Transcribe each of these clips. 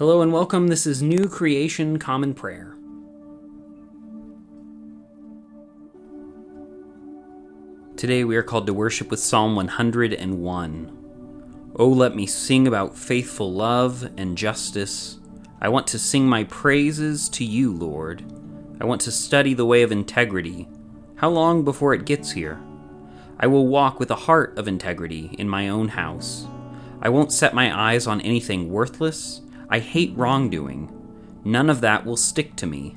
Hello and welcome. This is New Creation Common Prayer. Today we are called to worship with Psalm 101. Oh, let me sing about faithful love and justice. I want to sing my praises to you, Lord. I want to study the way of integrity. How long before it gets here? I will walk with a heart of integrity in my own house. I won't set my eyes on anything worthless. I hate wrongdoing. None of that will stick to me.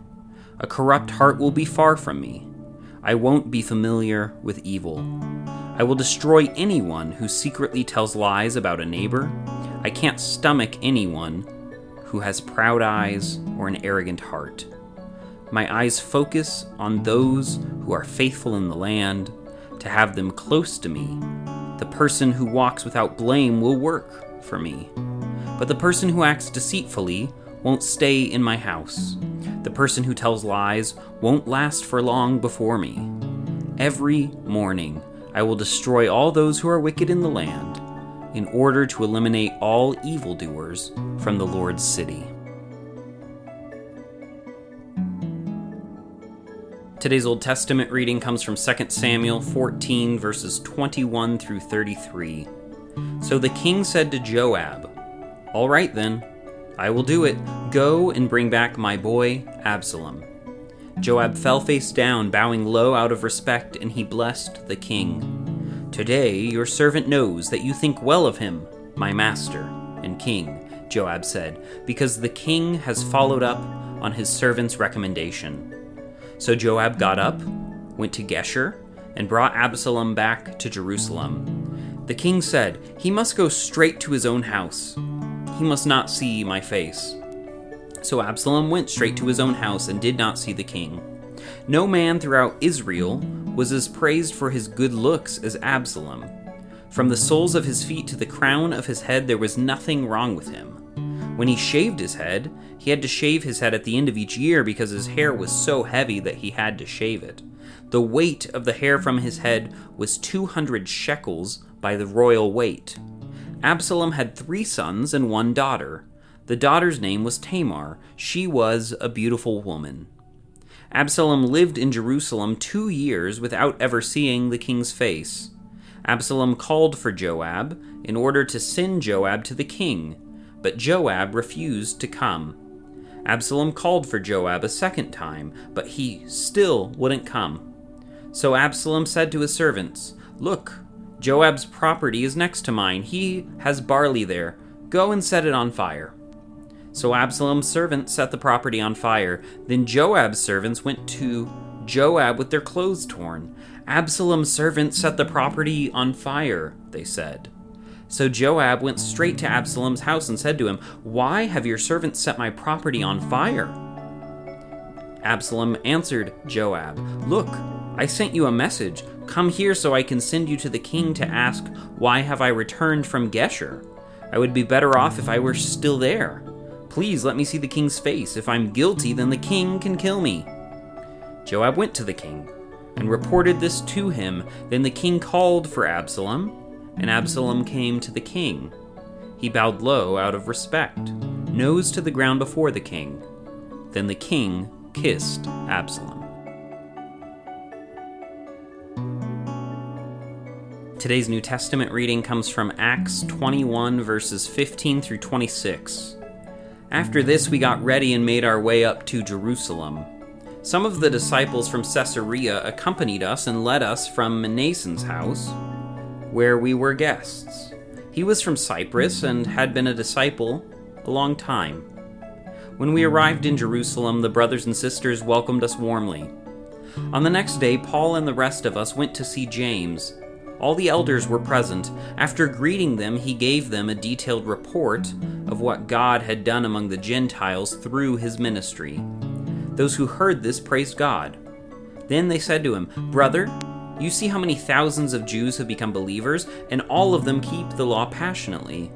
A corrupt heart will be far from me. I won't be familiar with evil. I will destroy anyone who secretly tells lies about a neighbor. I can't stomach anyone who has proud eyes or an arrogant heart. My eyes focus on those who are faithful in the land, to have them close to me. The person who walks without blame will work for me. But the person who acts deceitfully won't stay in my house. The person who tells lies won't last for long before me. Every morning, I will destroy all those who are wicked in the land, in order to eliminate all evildoers from the Lord's city. Today's Old Testament reading comes from 2 Samuel 14, verses 21 through 33. So the king said to Joab, all right then, I will do it. Go and bring back my boy, Absalom. Joab fell face down, bowing low out of respect, and he blessed the king. Today your servant knows that you think well of him, my master and king, Joab said, because the king has followed up on his servant's recommendation. So Joab got up, went to Geshur, and brought Absalom back to Jerusalem. The king said, He must go straight to his own house he must not see my face. So Absalom went straight to his own house and did not see the king. No man throughout Israel was as praised for his good looks as Absalom. From the soles of his feet to the crown of his head, there was nothing wrong with him. When he shaved his head, he had to shave his head at the end of each year because his hair was so heavy that he had to shave it. The weight of the hair from his head was 200 shekels by the royal weight. Absalom had three sons and one daughter. The daughter's name was Tamar. She was a beautiful woman. Absalom lived in Jerusalem two years without ever seeing the king's face. Absalom called for Joab in order to send Joab to the king, but Joab refused to come. Absalom called for Joab a second time, but he still wouldn't come. So Absalom said to his servants, Look, Joab's property is next to mine. He has barley there. Go and set it on fire. So Absalom's servants set the property on fire. Then Joab's servants went to Joab with their clothes torn. Absalom's servants set the property on fire, they said. So Joab went straight to Absalom's house and said to him, Why have your servants set my property on fire? Absalom answered Joab, Look, I sent you a message. Come here so I can send you to the king to ask, Why have I returned from Geshur? I would be better off if I were still there. Please let me see the king's face. If I'm guilty, then the king can kill me. Joab went to the king and reported this to him. Then the king called for Absalom, and Absalom came to the king. He bowed low out of respect, nose to the ground before the king. Then the king kissed Absalom. Today's New Testament reading comes from Acts 21, verses 15 through 26. After this, we got ready and made our way up to Jerusalem. Some of the disciples from Caesarea accompanied us and led us from Mnason's house, where we were guests. He was from Cyprus and had been a disciple a long time. When we arrived in Jerusalem, the brothers and sisters welcomed us warmly. On the next day, Paul and the rest of us went to see James all the elders were present. After greeting them, he gave them a detailed report of what God had done among the Gentiles through his ministry. Those who heard this praised God. Then they said to him, Brother, you see how many thousands of Jews have become believers, and all of them keep the law passionately.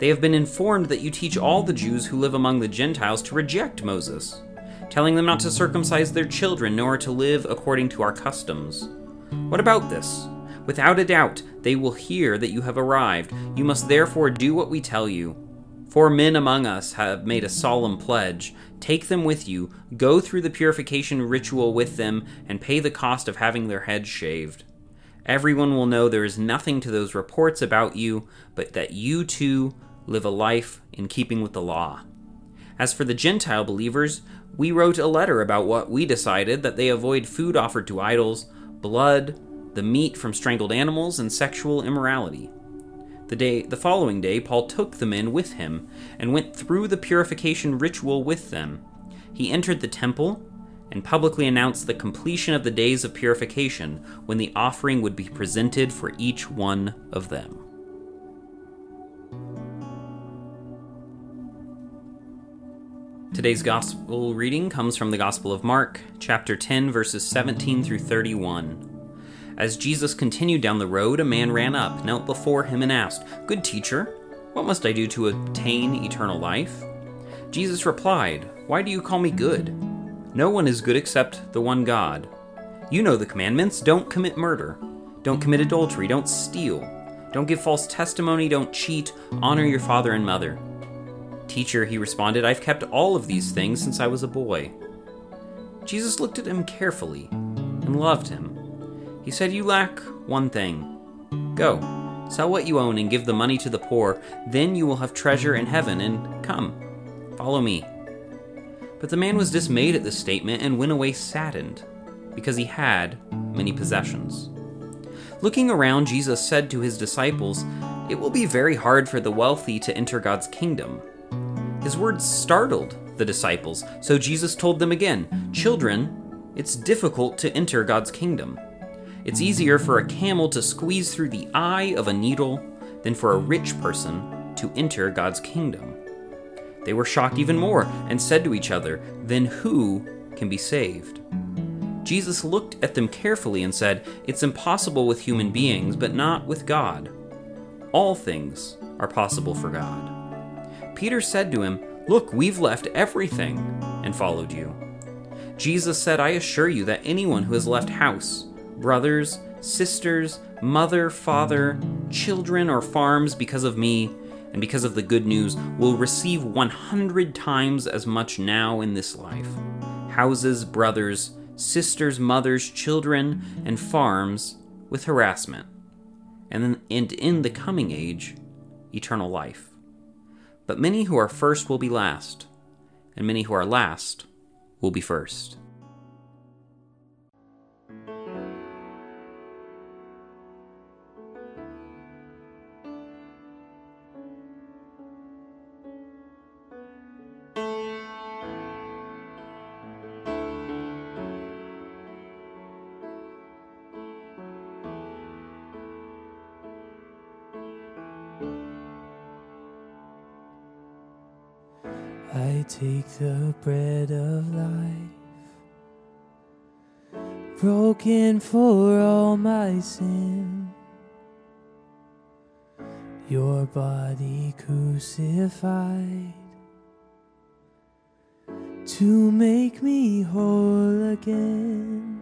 They have been informed that you teach all the Jews who live among the Gentiles to reject Moses, telling them not to circumcise their children nor to live according to our customs. What about this? Without a doubt, they will hear that you have arrived. You must therefore do what we tell you. Four men among us have made a solemn pledge. Take them with you, go through the purification ritual with them, and pay the cost of having their heads shaved. Everyone will know there is nothing to those reports about you, but that you too live a life in keeping with the law. As for the Gentile believers, we wrote a letter about what we decided that they avoid food offered to idols, blood, the meat from strangled animals, and sexual immorality. The day the following day Paul took the men with him and went through the purification ritual with them. He entered the temple and publicly announced the completion of the days of purification when the offering would be presented for each one of them. Today's gospel reading comes from the Gospel of Mark, chapter 10, verses 17 through 31. As Jesus continued down the road, a man ran up, knelt before him, and asked, Good teacher, what must I do to obtain eternal life? Jesus replied, Why do you call me good? No one is good except the one God. You know the commandments don't commit murder, don't commit adultery, don't steal, don't give false testimony, don't cheat, honor your father and mother. Teacher, he responded, I've kept all of these things since I was a boy. Jesus looked at him carefully and loved him. He said, You lack one thing. Go, sell what you own and give the money to the poor, then you will have treasure in heaven, and come, follow me. But the man was dismayed at this statement and went away saddened, because he had many possessions. Looking around, Jesus said to his disciples, It will be very hard for the wealthy to enter God's kingdom. His words startled the disciples, so Jesus told them again, Children, it's difficult to enter God's kingdom. It's easier for a camel to squeeze through the eye of a needle than for a rich person to enter God's kingdom. They were shocked even more and said to each other, Then who can be saved? Jesus looked at them carefully and said, It's impossible with human beings, but not with God. All things are possible for God. Peter said to him, Look, we've left everything and followed you. Jesus said, I assure you that anyone who has left house, brothers, sisters, mother, father, children, or farms because of me and because of the good news will receive 100 times as much now in this life. Houses, brothers, sisters, mothers, children, and farms with harassment. And, then, and in the coming age, eternal life. But many who are first will be last, and many who are last will be first. Take the bread of life, broken for all my sin. Your body crucified to make me whole again.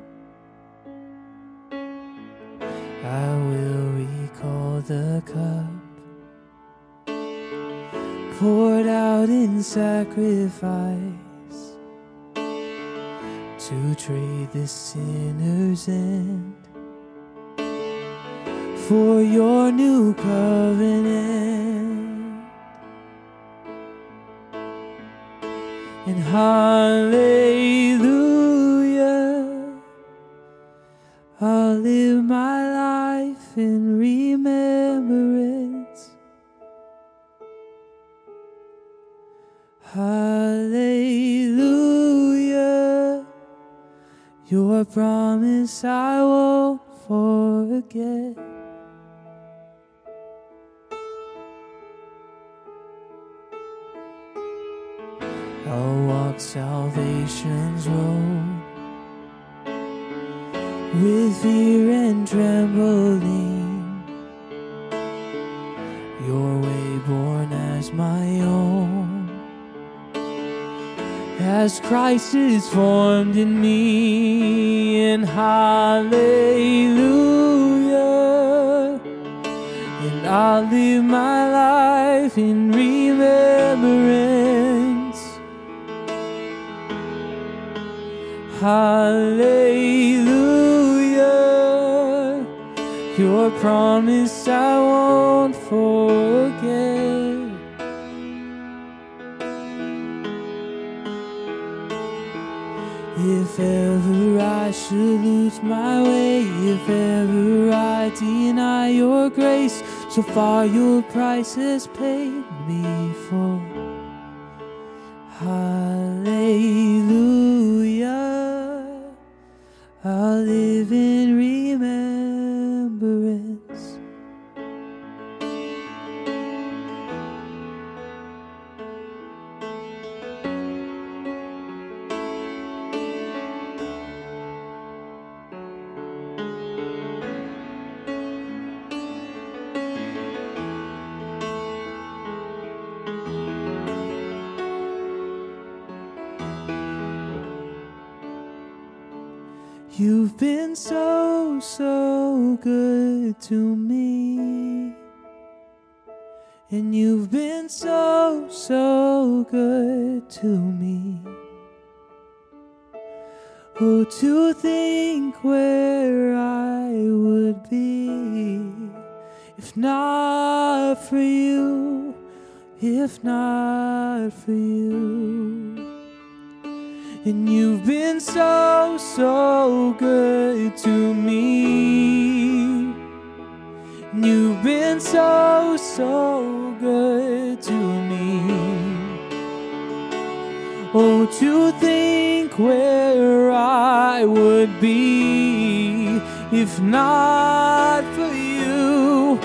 I will recall the cup poured out in sacrifice to trade the sinner's end for your new covenant. And hallelujah, promise I won't forget. I'll walk salvation's road with fear and trembling. as Christ is formed in me, and hallelujah. And I'll live my life in remembrance. Hallelujah. Your promise I won't forget. Should lose my way, if ever I deny your grace, so far your price has paid me full. So, so good to me. And you've been so, so good to me. Oh, to think where I would be if not for you, if not for you. And you've been so, so good to me. You've been so, so good to me. Oh, to think where I would be if not for you,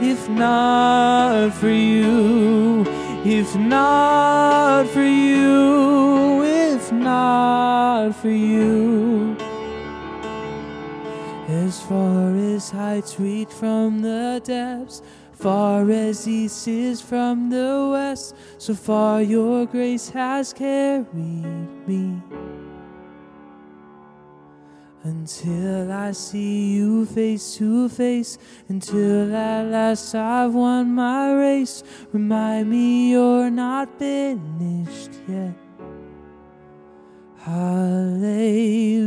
if not for you, if not for you, not for you. As far as heights reach from the depths, far as east is from the west, so far your grace has carried me. Until I see you face to face, until at last I've won my race, remind me you're not finished yet. Hallelujah.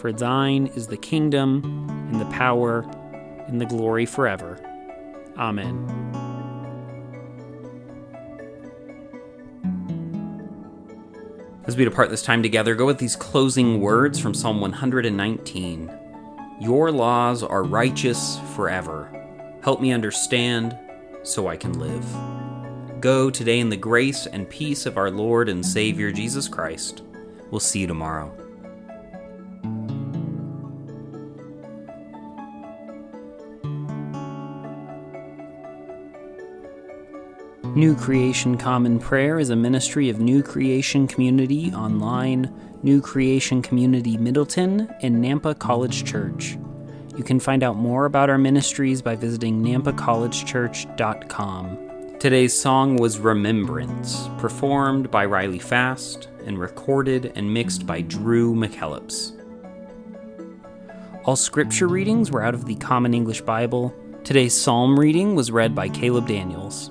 For thine is the kingdom, and the power, and the glory forever. Amen. As we depart this time together, go with these closing words from Psalm 119 Your laws are righteous forever. Help me understand so I can live. Go today in the grace and peace of our Lord and Savior Jesus Christ. We'll see you tomorrow. New Creation Common Prayer is a ministry of New Creation Community Online, New Creation Community Middleton, and Nampa College Church. You can find out more about our ministries by visiting nampacollegechurch.com. Today's song was Remembrance, performed by Riley Fast and recorded and mixed by Drew McKellips. All scripture readings were out of the Common English Bible. Today's psalm reading was read by Caleb Daniels.